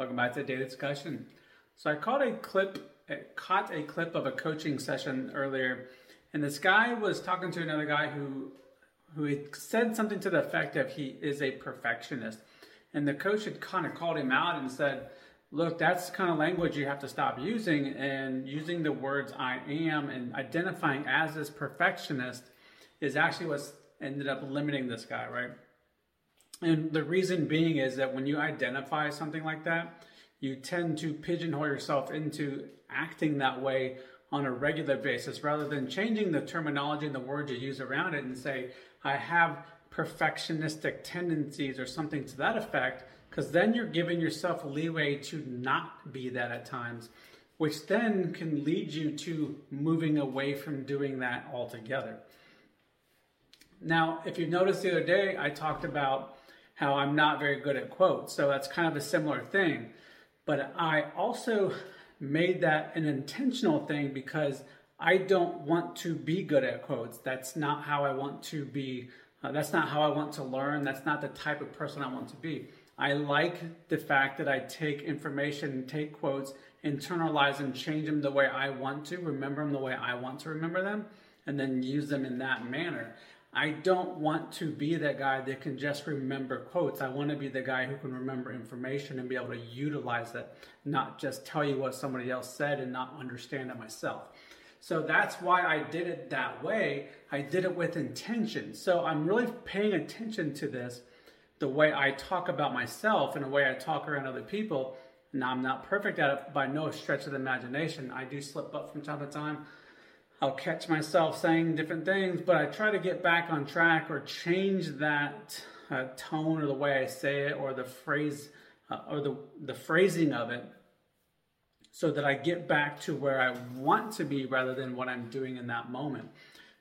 Welcome back to Daily Discussion. So I caught a clip, eh, caught a clip of a coaching session earlier, and this guy was talking to another guy who who had said something to the effect of he is a perfectionist, and the coach had kind of called him out and said, "Look, that's kind of language you have to stop using, and using the words I am and identifying as this perfectionist is actually what's ended up limiting this guy, right?" And the reason being is that when you identify something like that, you tend to pigeonhole yourself into acting that way on a regular basis rather than changing the terminology and the words you use around it and say, I have perfectionistic tendencies or something to that effect, because then you're giving yourself leeway to not be that at times, which then can lead you to moving away from doing that altogether. Now, if you noticed the other day, I talked about how I'm not very good at quotes. So that's kind of a similar thing. But I also made that an intentional thing because I don't want to be good at quotes. That's not how I want to be. Uh, that's not how I want to learn. That's not the type of person I want to be. I like the fact that I take information, and take quotes, internalize and change them the way I want to, remember them the way I want to remember them, and then use them in that manner. I don't want to be that guy that can just remember quotes. I want to be the guy who can remember information and be able to utilize it, not just tell you what somebody else said and not understand it myself. So that's why I did it that way. I did it with intention. So I'm really paying attention to this, the way I talk about myself and the way I talk around other people. Now, I'm not perfect at it by no stretch of the imagination. I do slip up from time to time. I'll catch myself saying different things, but I try to get back on track or change that uh, tone or the way I say it or the phrase uh, or the, the phrasing of it so that I get back to where I want to be rather than what I'm doing in that moment.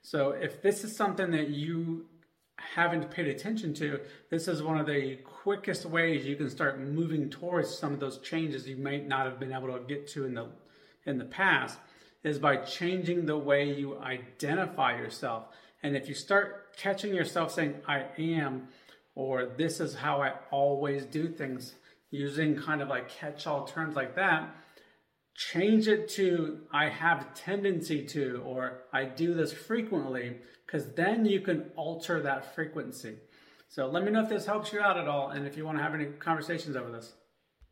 So if this is something that you haven't paid attention to, this is one of the quickest ways you can start moving towards some of those changes you might not have been able to get to in the in the past is by changing the way you identify yourself. And if you start catching yourself saying, I am, or this is how I always do things, using kind of like catch all terms like that, change it to I have tendency to, or I do this frequently, because then you can alter that frequency. So let me know if this helps you out at all and if you want to have any conversations over this.